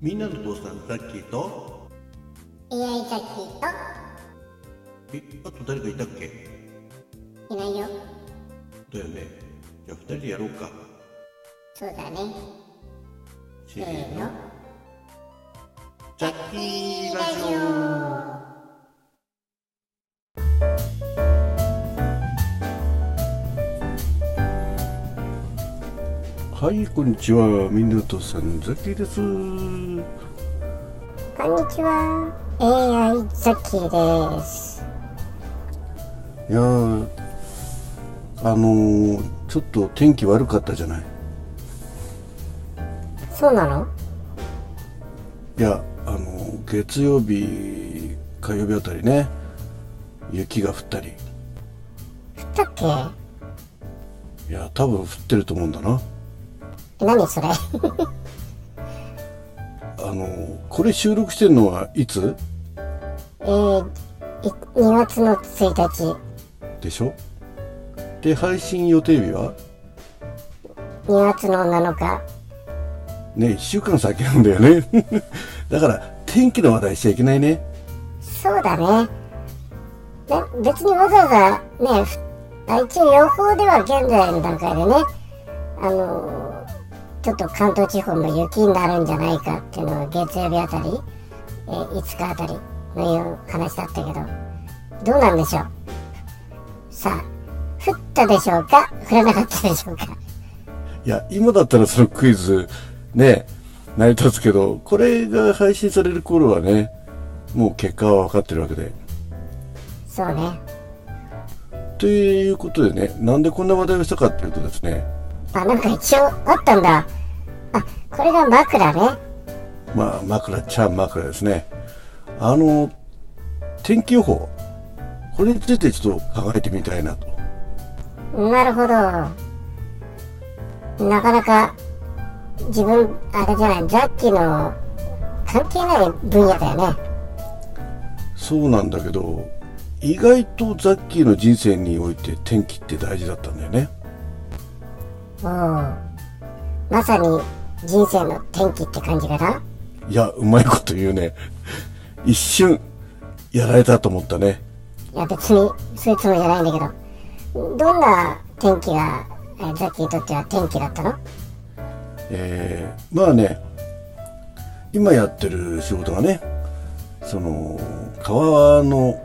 みんなの父さんザッキーと？AI ザッキーと？えあと誰かいたっけ？いないよ。だよね。じゃあ二人でやろうか。そうだね。せせーの。ザッキーラジオはいこんにちは。みんなの父さんザッキーです。こんにちは。AI ザッキーです。いやーあのー、ちょっと天気悪かったじゃない？そうなの？いやあのー月曜日火曜日あたりね。雪が降ったり。降ったっけ？いや多分降ってると思うんだな。え何それ？あのーこれ収録してるのはいつ？えー、い2月の1日。でしょ？で配信予定日は？2月の7日。ね1週間先なんだよね。だから天気の話題しちゃいけないね。そうだね。で別にわざわざね一応予報では現在の段階でね。あのーちょっと関東地方も雪になるんじゃないかっていうのを月曜日あたり、えー5日あたりのいう話だったけどどうなんでしょう？さあ降ったでしょうか？降らなかったでしょうか？いや今だったらそのクイズね成り立つけどこれが配信される頃はねもう結果は分かってるわけで。そうね。ということでねなんでこんな話題をしたかっていうとですねあなんか一応あったんだあこれが枕ねまあ枕ちゃん枕ですねあの天気予報これについてちょっと考えてみたいなとなるほど。なかなか自分、あれじゃない、ザッキーの関係ない分野だよね。そうなんだけど意外とザッキーの人生において天気って大事だったんだよね。まさに人生の転機って感じかな？いやうまいこと言うね。一瞬やられたと思ったね。いや別にそういうつもりじゃないんだけど、どんな天気が、えーザッキーにとっては転機だったの？えーまあね。今やってる仕事がねその川の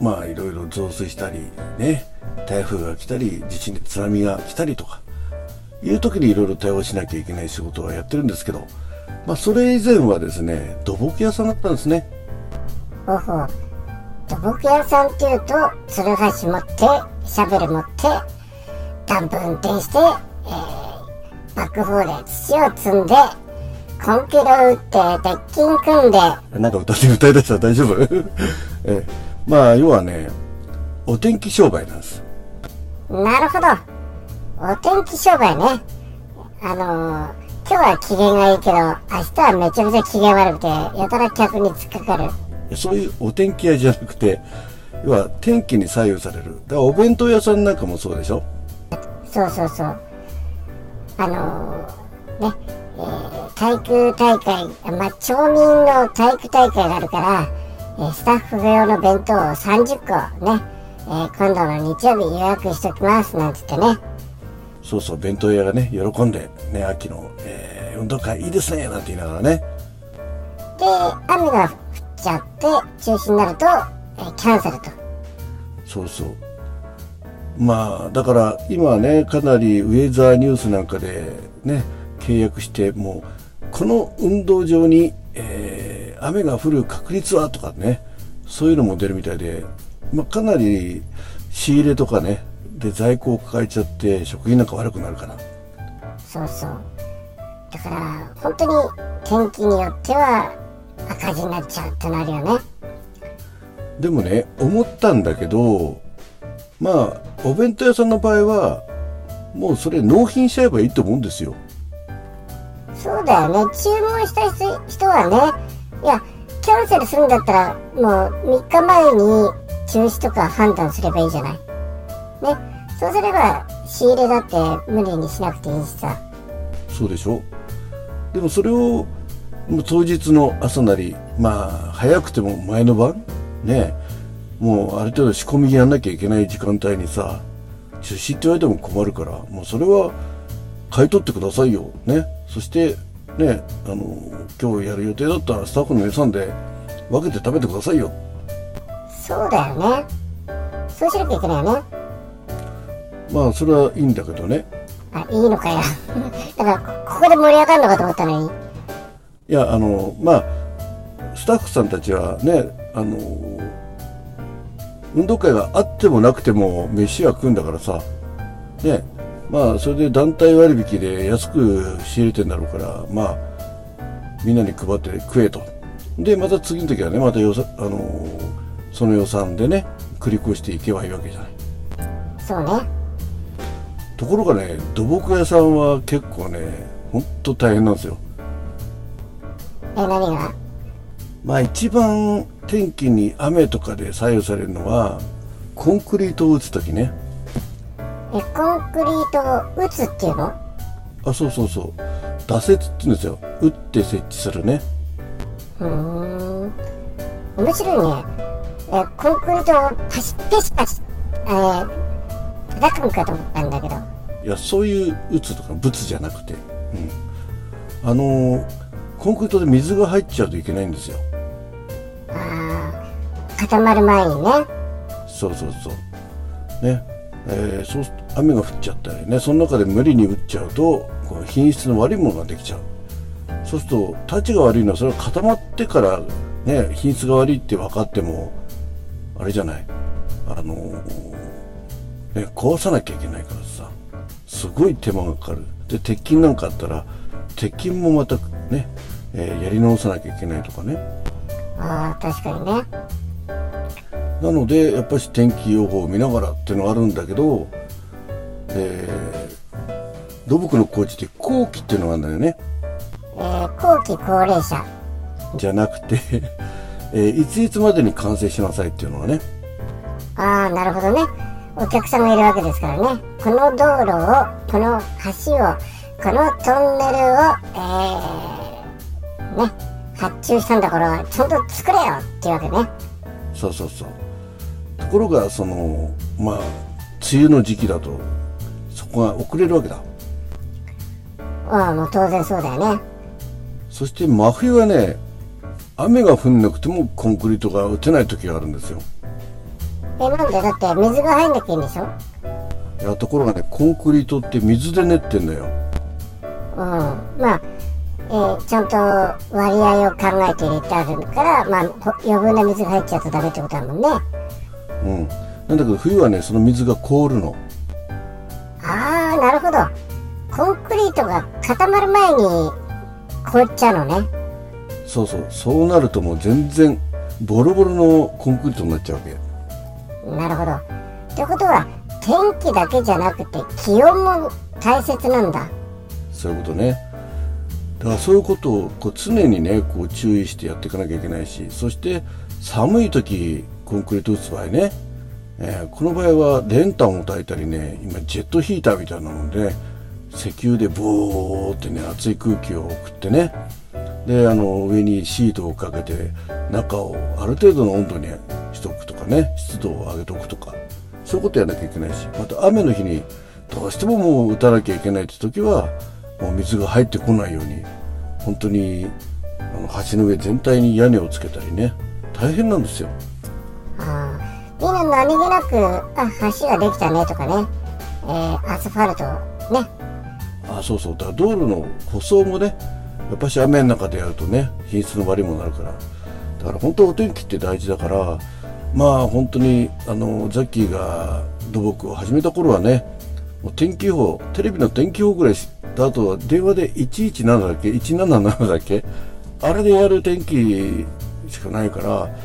まあいろいろ増水したりね台風が来たり地震で津波が来たりとかいう時にいろいろ対応しなきゃいけない仕事はやってるんですけどまあそれ以前はですね土木屋さんだったんですね。ほうほう。土木屋さんっていうと、つるはし持って、シャベル持って、ダンプ運転して、えー、バックホーで土を積んで、コンクリを打って、鉄筋組んで、なんか歌って歌い出したら大丈夫？ええ。まあ要はねお天気商売なんです。なるほど。お天気商売ね。あのー、今日は機嫌がいいけど、明日はめちゃめちゃ機嫌悪くて、やたら客に突っかかる。そういうお天気屋じゃなくて要は天気に左右されるだからお弁当屋さんなんかもそうでしょ？そうそうそう。あのー、ね、えー体育大会、まあ、町民の体育大会があるから、えースタッフ用の弁当を30個ね、えー今度の日曜日予約しときます、なんつってね。そうそう弁当屋がね喜んでね秋の、えー運動会いいですねなんて言いながらねで、雨が降っちゃって、中止になると、えーキャンセルと。そうそうまあだから今はねかなりウェザーニュースなんかでね契約してもうこの運動場に、えー雨が降る確率はとかねそういうのも出るみたいで、まあ、かなり仕入れとかねで在庫を抱えちゃって食品なんか悪くなるからそうそう。だから、本当に天気によっては赤字になっちゃうってなるよね。でもね思ったんだけどまあお弁当屋さんの場合はもうそれ納品しちゃえばいいと思うんですよそうだよね。注文した人人はね、いや、キャンセルするんだったら、もう3日前に中止とか判断すればいいじゃない。ね。そうすれば、仕入れだって無理にしなくていいしさ。そうでしょ？でもそれをもう当日の朝なりまあ早くても前の晩？ねもうある程度仕込みやんなきゃいけない時間帯にさ中止って言われても困るからもうそれは買い取ってくださいよ。ね。そしてねあの今日やる予定だったらスタッフの予算で分けて食べてくださいよ。そうだよね。そうしなきゃいけないよねまあそれはいいんだけどね。あいいのかよ。だからここで盛り上がるのかと思ったのに。いやあのまあスタッフさんたちはねあの運動会があってもなくても飯は食うんだからさ。ね。まあそれで団体割引で安く仕入れてんだろうからまあみんなに配って食えと。でまた次の時はねまた予算あのその予算でね繰り越していけばいいわけじゃない。そうねところがね土木屋さんは結構ねほんと大変なんですよ。え何が？まあ一番天気に雨とかで左右されるのはコンクリートを打つ時ね。えコンクリートを打つっていうの？あそうそうそう。打設って言うんですよ。打って設置するね。うーん。面白いね。えコンクリートをパシペシパシえー、叩くんかと思ったんだけどいやそういう打つとか物じゃなくて、うん、あのーコンクリートで水が入っちゃうといけないんですよ。あー固まる前にね。そうそうそう。ね。えーそうす雨が降っちゃったりねその中で無理に打っちゃうとこう品質の悪いものができちゃう。そうするとたちが悪いのはそれが固まってからね品質が悪いって分かってもあれじゃない？あのーね壊さなきゃいけないからさすごい手間がかかる。で鉄筋なんかあったら鉄筋もまたね、えーやり直さなきゃいけないとかね。ああ確かにね。なのでやっぱり天気予報を見ながらっていうのがあるんだけど、えー、土木の工事って後期っていうのがあるんだよね。えー、後期高齢者。じゃなくて、えーいついつまでに完成しなさいっていうのがね。ああなるほどねお客さんがいるわけですからね。この道路をこの橋をこのトンネルをえー、ね発注したんだからちゃんと作れよっていうわけね。そうそうそう。ところがそのまあ梅雨の時期だとそこが遅れるわけだ。ああもう当然そうだよね。そして真冬はね雨が降んなくてもコンクリートが打てない時があるんですよえなんでだって水が入んなきゃいいんでしょ？いやところがねコンクリートって水で練ってんだよ。うん。まあ、えーちゃんと割合を考えて入れてあるからまあほ余分な水が入っちゃうとダメってことだもんね。うん。なんだけど冬はねその水が凍るの。ああなるほど。コンクリートが固まる前に凍っちゃうのね。そうそう。そうなるともう全然ボロボロのコンクリートになっちゃうわけなるほど。ってことは天気だけじゃなくて気温も大切なんだ。そういうことね。だからそういうことをこう常にねこう注意してやっていかなきゃいけないしそして寒い時コンクリート打つ場合ね、えーこの場合は練炭を焚いたりね今ジェットヒーターみたいなので石油でボーってね熱い空気を送ってねであの上にシートをかけて中をある程度の温度にかね湿度を上げとくとかそういうことやらなきゃいけないしまた雨の日にどうしてももう打たなきゃいけないって時はもう水が入ってこないように本当にあの橋の上全体に屋根をつけたりね大変なんですよ。ああみんな何気なくあ橋ができたねとかね、えーアスファルトね。あそうそう。だ道路の舗装もねやっぱし雨の中でやるとね品質の悪いものになるから。だから本当お天気って大事だからまあ本当にあのザッキーが土木を始めた頃はねもう天気予報テレビの天気予報ぐらいしたあとは電話で117だっけ177だっけあれでやる天気しかないから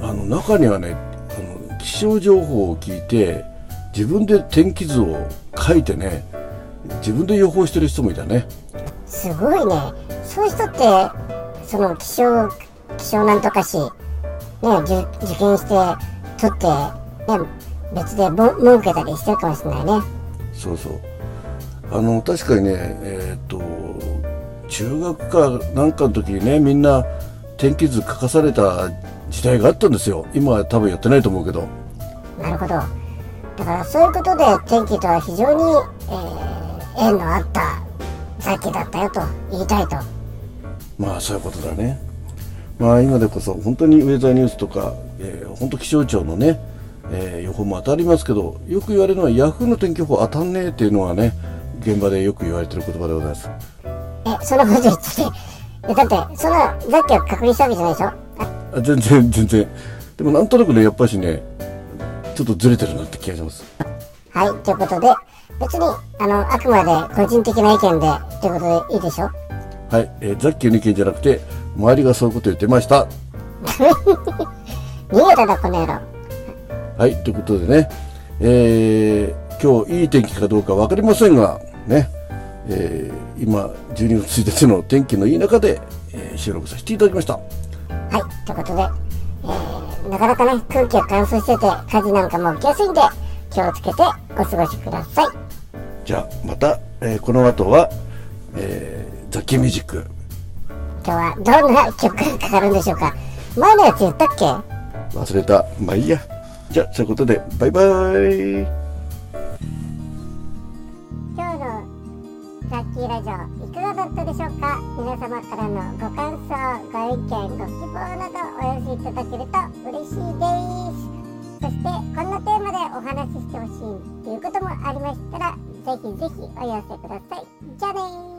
あの中にはねあの気象情報を聞いて自分で天気図を書いてね自分で予報してる人もいたね。すごいね。そういう人ってその気象気象なんとかしね受受験して取ってね別でも儲けたりしてるかもしれないね。そうそう。あの確かにねえーっと中学かなんかの時にねみんな天気図書かされた時代があったんですよ。今は多分やってないと思うけど。なるほど。だからそういうことで天気とは非常に、えー、縁のあった雑記だったよと言いたいと。まあそういうことだねまあ今でこそ本当にウェザーニュースとか、えー、本当気象庁のね、えー、予報も当たりますけどよく言われるのはヤフーの天気予報当たんねえっていうのはね現場でよく言われてる言葉でございます。えそんなこと言ってえだってそんな雑記を確認したわけじゃないでしょ？あ全然全然。でもなんとなくねやっぱしねちょっとずれてるなって気がします。はいということで別にあのあくまで個人的な意見でということでいいでしょ？はい、えー、ザッキーの意見じゃなくて周りがそういうこと言ってました。逃げたなこの野郎。はいということでねえー、今日いい天気かどうか分かりませんがね、えー、今12月1日の天気のいい中で、えー、収録させていただきました。はいということで、えー、なかなかね空気が乾燥してて火事なんかも起きやすいんで気をつけてお過ごしください。じゃあまた、えー、この後は、えー、ザ・キミュージック今日はどんな曲がかかるんでしょうか？前のやつ言ったっけ？忘れた。まあいいや。じゃあそういうことでバイバイ。今日のザッキーラジオいかがだったでしょうか？皆様からのご感想ご意見ご希望などお寄せいただけると嬉しいです。そしてこんなテーマでお話ししてほしいということもありましたらぜひぜひお寄せください。じゃあね